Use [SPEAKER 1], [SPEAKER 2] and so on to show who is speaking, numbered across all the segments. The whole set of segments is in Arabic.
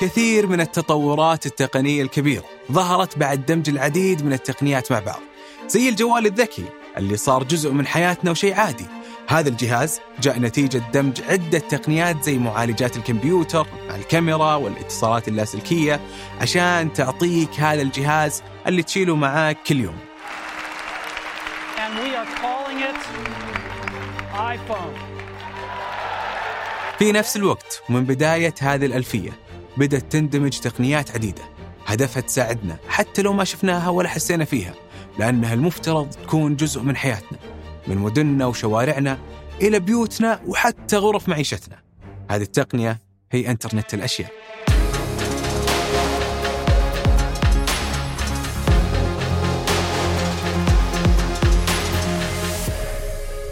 [SPEAKER 1] كثير من التطورات التقنية الكبيرة ظهرت بعد دمج العديد من التقنيات مع بعض زي الجوال الذكي اللي صار جزء من حياتنا وشيء عادي هذا الجهاز جاء نتيجة دمج عدة تقنيات زي معالجات الكمبيوتر مع الكاميرا والاتصالات اللاسلكية عشان تعطيك هذا الجهاز اللي تشيله معاك كل يوم
[SPEAKER 2] and we are calling it iPhone.
[SPEAKER 1] في نفس الوقت ومن بداية هذه الألفية بدأت تندمج تقنيات عديدة. هدفها تساعدنا حتى لو ما شفناها ولا حسينا فيها لأنها المفترض تكون جزء من حياتنا من مدننا وشوارعنا إلى بيوتنا وحتى غرف معيشتنا. هذه التقنية هي إنترنت الأشياء.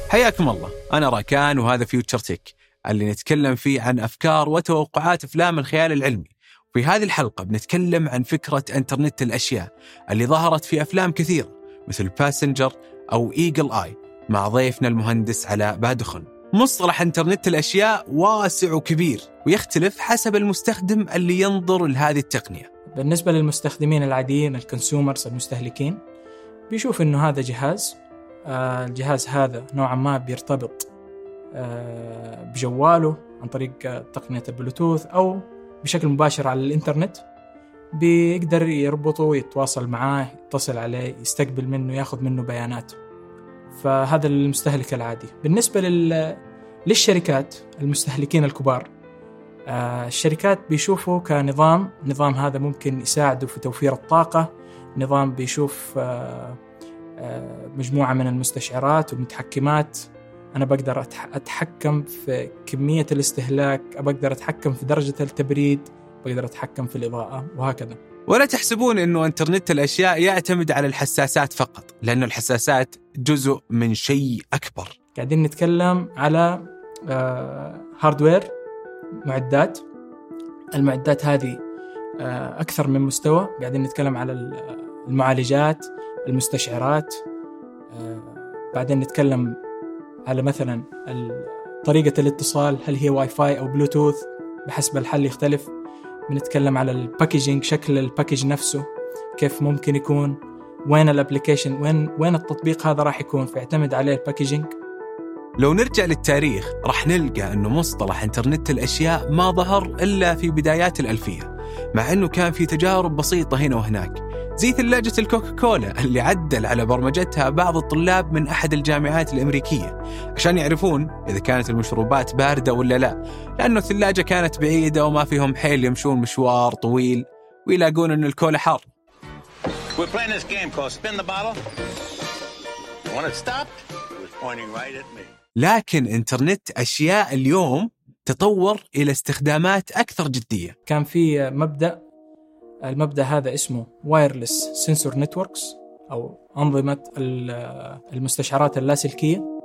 [SPEAKER 1] حياكم الله. أنا راكان وهذا Future Tech اللي نتكلم فيه عن أفكار وتوقعات أفلام الخيال العلمي. في هذه الحلقة بنتكلم عن فكرة إنترنت الأشياء اللي ظهرت في أفلام كثيرة مثل Passenger أو Eagle Eye مع ضيفنا المهندس علاء بادخن. مصطلح إنترنت الأشياء واسع وكبير ويختلف حسب المستخدم اللي ينظر لهذه التقنية.
[SPEAKER 3] بالنسبة للمستخدمين العاديين ال consumers المستهلكين بيشوف إنه هذا جهاز آه، الجهاز هذا نوعا ما بيرتبط بجواله عن طريق آه، تقنية البلوتوث أو بشكل مباشر على الإنترنت بيقدر يربطه ويتواصل معاه يتصل عليه يستقبل منه ياخذ منه بيانات. فهذا المستهلك العادي. بالنسبة لل... للشركات المستهلكين الكبار آه، الشركات بيشوفوا كنظام نظام هذا ممكن يساعده في توفير الطاقة نظام بيشوف آه، آه، مجموعة من المستشعرات والمتحكمات أنا بقدر أتحكم في كمية الاستهلاك بقدر أتحكم في درجة التبريد بقدر أتحكم في الإضاءة وهكذا.
[SPEAKER 1] ولا تحسبون إنه إنترنت الأشياء يعتمد على الحساسات فقط، لأنه الحساسات جزء من شيء أكبر.
[SPEAKER 3] قاعدين نتكلم على آه، هاردوير معدات. المعدات هذه آه، أكثر من مستوى. قاعدين نتكلم على ال- المعالجات المستشعرات آه، بعدين نتكلم على مثلا طريقة الاتصال هل هي واي فاي أو بلوتوث بحسب الحل يختلف. بنتكلم على ال packaging شكل ال package نفسه كيف ممكن يكون وين ال application وين وين التطبيق هذا راح يكون. فيعتمد عليه ال packaging
[SPEAKER 1] لو نرجع للتاريخ راح نلقى إنه مصطلح إنترنت الأشياء ما ظهر إلا في بدايات الألفية، مع إنه كان في تجارب بسيطة هنا وهناك، زي ثلاجه الكوكا كولا اللي عدل على برمجتها بعض الطلاب من أحد الجامعات الأمريكية عشان يعرفون إذا كانت المشروبات باردة ولا لا، لأنه الثلاجة كانت بعيدة وما فيهم حيل يمشون مشوار طويل ويلاقون إن الكولا حار. لكن إنترنت أشياء اليوم تطور إلى استخدامات أكثر جدية.
[SPEAKER 3] كان في مبدأ المبدأ هذا اسمه wireless sensor networks أو أنظمة ال- المستشعرات اللاسلكية.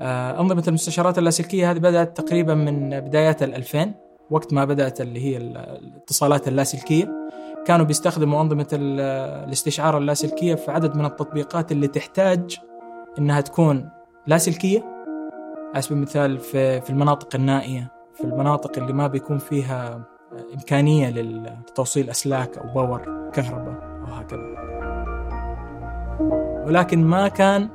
[SPEAKER 3] آه، أنظمة المستشعرات اللاسلكية هذه بدأت تقريبا من بدايات ال 2000 وقت ما بدأت اللي هي ال- الاتصالات اللاسلكية. كانوا بيستخدموا أنظمة ال- الاستشعار اللاسلكية في عدد من التطبيقات اللي تحتاج إنها تكون لاسلكية. على سبيل المثال في في المناطق النائية في المناطق اللي ما بيكون فيها إمكانية لتوصيل أسلاك أو power كهرباء أو هكذا. ولكن ما كان.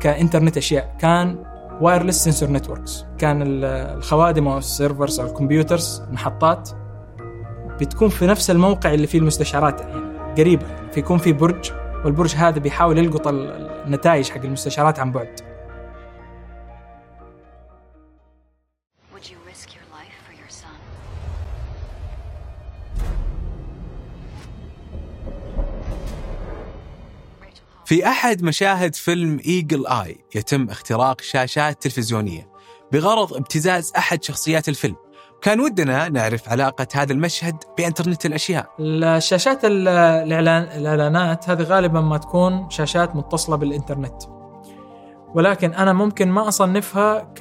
[SPEAKER 3] كإنترنت أشياء كان wireless sensor networks كان ال- الخوادم أو ال servers أو ال computers محطات بتكون في نفس الموقع اللي فيه المستشعرات يعني قريبة. فيكون في برج والبرج هذا بيحاول يلقط ال- النتائج حق المستشعرات عن بعد.
[SPEAKER 4] Would you risk your life for your son?
[SPEAKER 1] في أحد مشاهد فيلم إيجل آي يتم اختراق شاشات تلفزيونية بغرض ابتزاز أحد شخصيات الفيلم. كان ودنا نعرف علاقة هذا المشهد بإنترنت الأشياء.
[SPEAKER 3] الشاشات ال- الإعلان الإعلانات هذه غالبا ما تكون شاشات متصلة بالإنترنت. ولكن أنا ممكن ما أصنفها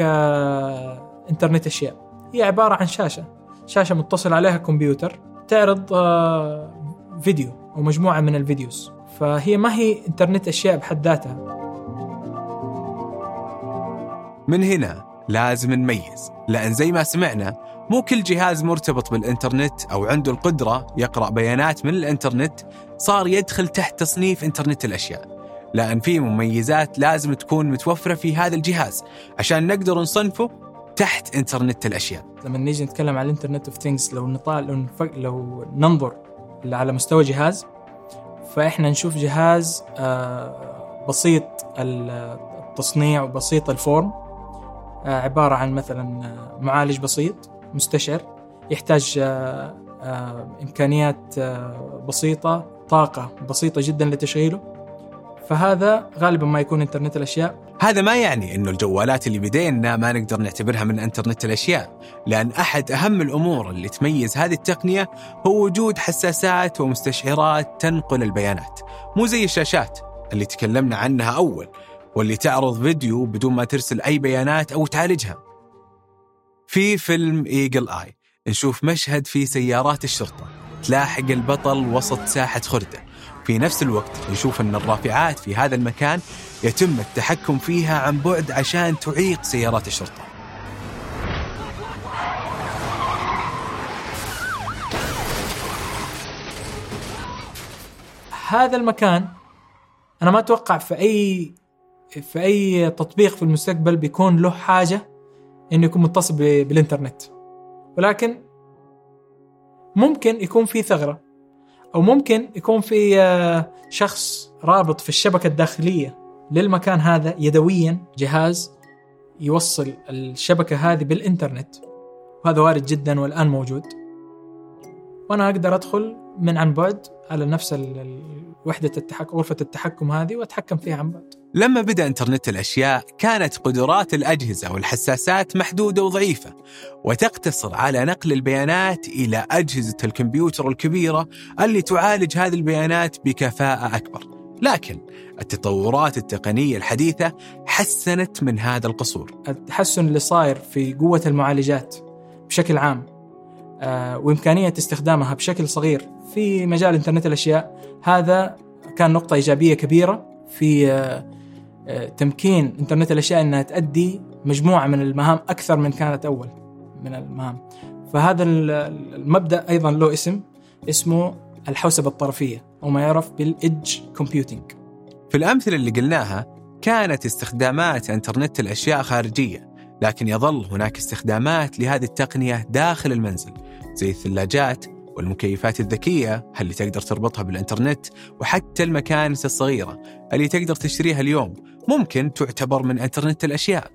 [SPEAKER 3] كإنترنت أشياء. هي عبارة عن شاشة. شاشة متصل عليها كمبيوتر. تعرض آه، فيديو أو مجموعة من الفيديوز. فهي ما هي إنترنت أشياء بحد ذاتها.
[SPEAKER 1] من هنا لازم نميز. لأن زي ما سمعنا مو كل جهاز مرتبط بالإنترنت أو عنده القدرة يقرأ بيانات من الإنترنت صار يدخل تحت تصنيف إنترنت الأشياء. لأن في مميزات لازم تكون متوفرة في هذا الجهاز. عشان نقدر نصنفه تحت إنترنت الأشياء
[SPEAKER 3] لما نيجي نتكلم عن ال internet of things لو نطال لو. لو ننظر على مستوى جهاز فإحنا نشوف جهاز آه، بسيط التصنيع وبسيط ال form آه، عبارة عن مثلا آه، معالج بسيط مستشعر يحتاج إمكانيات بسيطة طاقة بسيطة جدا لتشغيله فهذا غالبا ما يكون إنترنت الأشياء.
[SPEAKER 1] هذا ما يعني إنه الجوالات اللي بدينا ما نقدر نعتبرها من إنترنت الأشياء، لأن أحد أهم الأمور اللي تميز هذه التقنية هو وجود حساسات ومستشعرات تنقل البيانات، مو زي الشاشات اللي تكلمنا عنها أول واللي تعرض فيديو بدون ما ترسل أي بيانات أو تعالجها. في فيلم إيجل آي نشوف مشهد في سيارات الشرطة تلاحق البطل وسط ساحة خردة. في نفس الوقت نشوف أن الرافعات في هذا المكان يتم التحكم فيها عن بعد عشان تعيق سيارات الشرطة.
[SPEAKER 3] هذا المكان أنا ما أتوقع في أي في أي تطبيق في المستقبل بيكون له حاجة إنه يكون متصل بالإنترنت. ولكن ممكن يكون في ثغرة. أو ممكن يكون في آه، شخص رابط في الشبكة الداخلية للمكان هذا يدويا جهاز يوصل الشبكة هذه بالإنترنت. وهذا وارد جدا والآن موجود. وأنا أقدر أدخل من عن بعد على نفس وحدة التحكم غرفة التحكم هذه وأتحكم فيها عن بعد.
[SPEAKER 1] لما بدأ إنترنت الأشياء كانت قدرات الأجهزة والحساسات محدودة وضعيفة وتقتصر على نقل البيانات إلى أجهزة الكمبيوتر الكبيرة اللي تعالج هذه البيانات بكفاءة أكبر. لكن التطورات التقنية الحديثة حسنت من هذا القصور.
[SPEAKER 3] التحسن اللي صاير في قوة المعالجات بشكل عام وإمكانية استخدامها بشكل صغير في مجال إنترنت الأشياء. هذا كان نقطة إيجابية كبيرة في آه، تمكين إنترنت الأشياء إنها تؤدي مجموعة من المهام أكثر من كانت أول من المهام. فهذا المبدأ أيضا له اسم اسمه الحوسبة الطرفية أو ما يعرف بال edge computing
[SPEAKER 1] في الأمثلة اللي قلناها كانت استخدامات إنترنت الأشياء خارجية لكن يظل هناك استخدامات لهذه التقنية داخل المنزل. زي الثلاجات والمكيفات الذكية اللي تقدر تربطها بالإنترنت وحتى المكانس الصغيرة اللي تقدر تشتريها اليوم ممكن تعتبر من إنترنت الأشياء.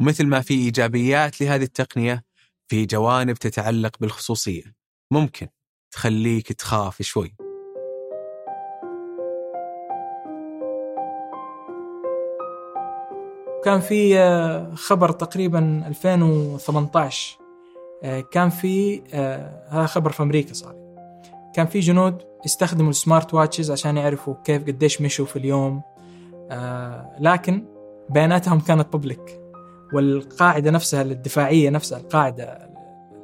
[SPEAKER 1] مثل ما في إيجابيات لهذه التقنية في جوانب تتعلق بالخصوصية ممكن تخليك تخاف شوي.
[SPEAKER 3] كان في آه، خبر تقريبا 2018 آه، كان في آه، هذا خبر في أمريكا صار. كان في جنود يستخدموا ال smart watches عشان يعرفوا كيف قديش مشوا في اليوم. لكن بياناتهم كانت public والقاعدة نفسها الدفاعية نفسها القاعدة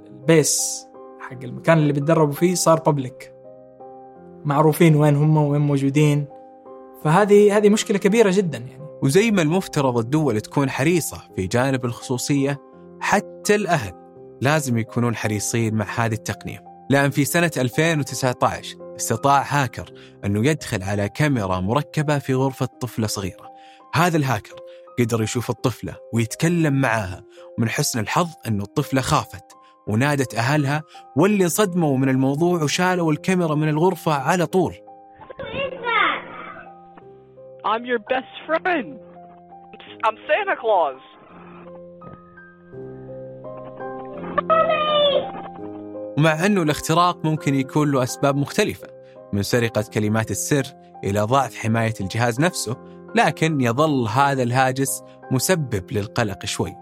[SPEAKER 3] ال base حق المكان اللي بيتدربوا فيه صار public معروفين وين هم وين موجودين. فهذه هذه مشكلة كبيرة جدا يعني.
[SPEAKER 1] وزي ما المفترض الدول تكون حريصة في جانب الخصوصية حتى الأهل لازم يكونون حريصين مع هذه التقنية. لأن في سنة 2019 استطاع هاكر أنه يدخل على كاميرا مركبة في غرفة طفلة صغيرة. هذا الهاكر قدر يشوف الطفلة ويتكلم معها ومن حسن الحظ أن الطفلة خافت ونادت أهلها واللي انصدموا من الموضوع وشالوا الكاميرا من الغرفة على طول.
[SPEAKER 5] I'm your best friend. I'm Santa Claus.
[SPEAKER 1] ومع أنه الاختراق ممكن يكون له أسباب مختلفة من سرقة كلمات السر إلى ضعف حماية الجهاز نفسه لكن يظل هذا الهاجس مسبب للقلق شوي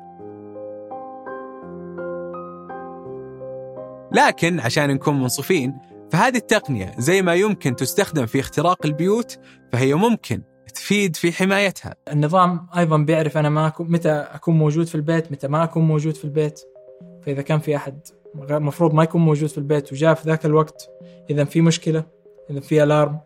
[SPEAKER 1] لكن عشان نكون منصفين فهذه التقنية زي ما يمكن تستخدم في اختراق البيوت فهي ممكن تفيد في حمايتها.
[SPEAKER 3] النظام أيضا بيعرف أنا ما أكون متى أكون موجود في البيت متى ما أكون موجود في البيت. فإذا كان في أحد المفروض ما يكون موجود في البيت وجاء في ذاك الوقت اذا في مشكلة اذا في ألارم.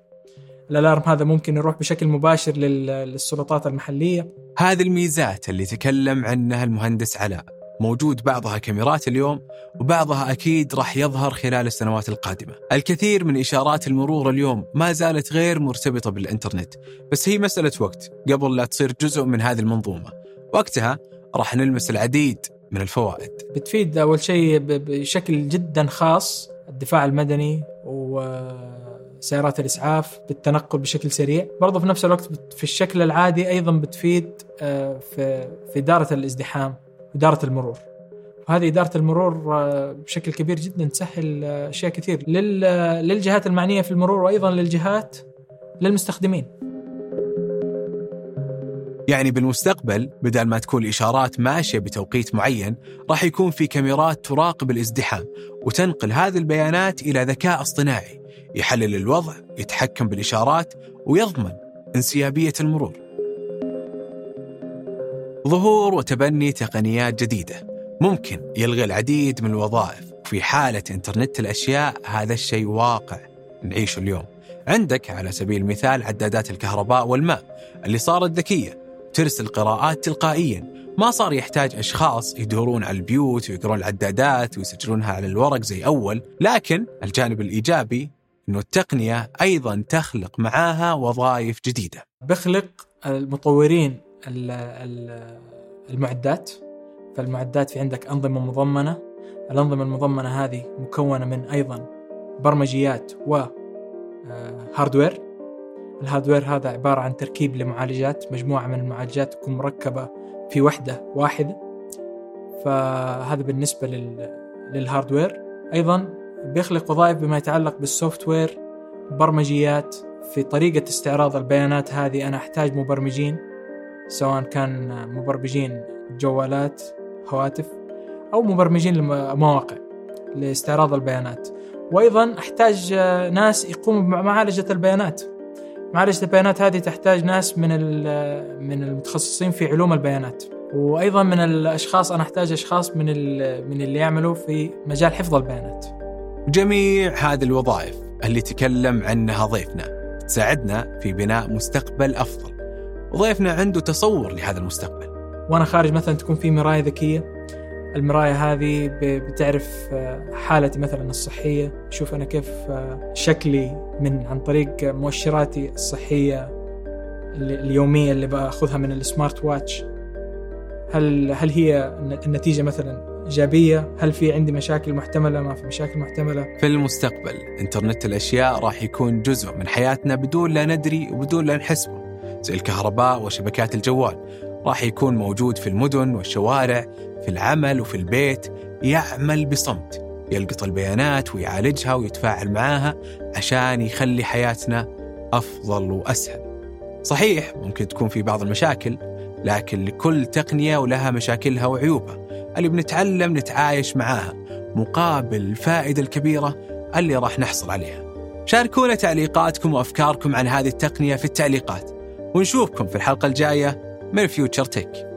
[SPEAKER 3] الألارم هذا ممكن يروح بشكل مباشر لل- للسلطات المحلية.
[SPEAKER 1] هذه الميزات اللي تكلم عنها المهندس علاء. موجود بعضها كاميرات اليوم وبعضها أكيد راح يظهر خلال السنوات القادمة. الكثير من إشارات المرور اليوم ما زالت غير مرتبطة بالإنترنت بس هي مسألة وقت قبل لا تصير جزء من هذه المنظومة. وقتها راح نلمس العديد من الفوائد.
[SPEAKER 3] بتفيد أول شيء بشكل جدا خاص الدفاع المدني وسيارات الإسعاف بالتنقل بشكل سريع. برضه في نفس الوقت في الشكل العادي أيضا بتفيد آه، في في إدارة الازدحام. إدارة المرور. وهذه إدارة المرور آه، بشكل كبير جدا تسهل آه، أشياء كثير لل- للجهات المعنية في المرور وأيضا للجهات للمستخدمين.
[SPEAKER 1] يعني بالمستقبل بدل ما تكون الإشارات ماشية بتوقيت معين راح يكون في كاميرات تراقب الازدحام وتنقل هذه البيانات إلى ذكاء اصطناعي يحلل الوضع يتحكم بالإشارات ويضمن انسيابية المرور. ظهور وتبني تقنيات جديدة. ممكن يلغي العديد من الوظائف. في حالة إنترنت الأشياء هذا الشيء واقع. نعيشه اليوم. عندك على سبيل المثال عدادات الكهرباء والماء. اللي صارت ذكية. ترسل قراءات تلقائيا. ما صار يحتاج أشخاص يدورون على البيوت ويقرون العدادات ويسجلونها على الورق زي أول. لكن الجانب الإيجابي أنه التقنية أيضا تخلق معاها وظائف جديدة.
[SPEAKER 3] بيخلق المطورين ال- ال- المعدات. فالمعدات في عندك أنظمة مضمنة. الأنظمة المضمنة هذه مكونة من أيضا برمجيات و آه، hardware ال hardware هذا عبارة عن تركيب لمعالجات. مجموعة من المعالجات تكون مركبة في وحدة واحدة فهذا بالنسبة لل... لل hardware أيضا بيخلق وظائف بما يتعلق بال software برمجيات. في طريقة استعراض البيانات هذه أنا أحتاج مبرمجين. سواء كان مبرمجين جوالات هواتف أو مبرمجين لمواقع لاستعراض البيانات. وأيضا أحتاج آه، ناس يقوموا بمعالجة البيانات. معالجة البيانات هذه تحتاج ناس من ال- من المتخصصين في علوم البيانات. وأيضا من الأشخاص أنا أحتاج أشخاص من ال- من اللي يعملوا في مجال حفظ البيانات.
[SPEAKER 1] جميع هذه الوظائف اللي تكلم عنها ضيفنا تساعدنا في بناء مستقبل أفضل. وضيفنا عنده تصور لهذا المستقبل.
[SPEAKER 3] وأنا خارج مثلا تكون في مراية ذكية. المراية هذه بتعرف آه، حالتي مثلا الصحية. شوف أنا كيف آه، شكلي من عن طريق مؤشراتي الصحية ال- اليومية اللي بأخذها من السمارت واتش. هل هل هي الن- النتيجة مثلا إيجابية؟ هل في عندي مشاكل محتملة؟ ما في مشاكل محتملة.
[SPEAKER 1] في المستقبل إنترنت الأشياء راح يكون جزء من حياتنا بدون لا ندري وبدون لا نحس به. زي الكهرباء وشبكات الجوال. راح يكون موجود في المدن والشوارع في العمل وفي البيت. يعمل بصمت يلقط البيانات ويعالجها ويتفاعل معاها عشان يخلي حياتنا أفضل وأسهل. صحيح ممكن تكون في بعض المشاكل لكن لكل تقنية ولها مشاكلها وعيوبها. اللي بنتعلم نتعايش معاها مقابل الفائدة الكبيرة اللي راح نحصل عليها. شاركونا تعليقاتكم وأفكاركم عن هذه التقنية في التعليقات. ونشوفكم في الحلقة الجاية من فيوتشر تك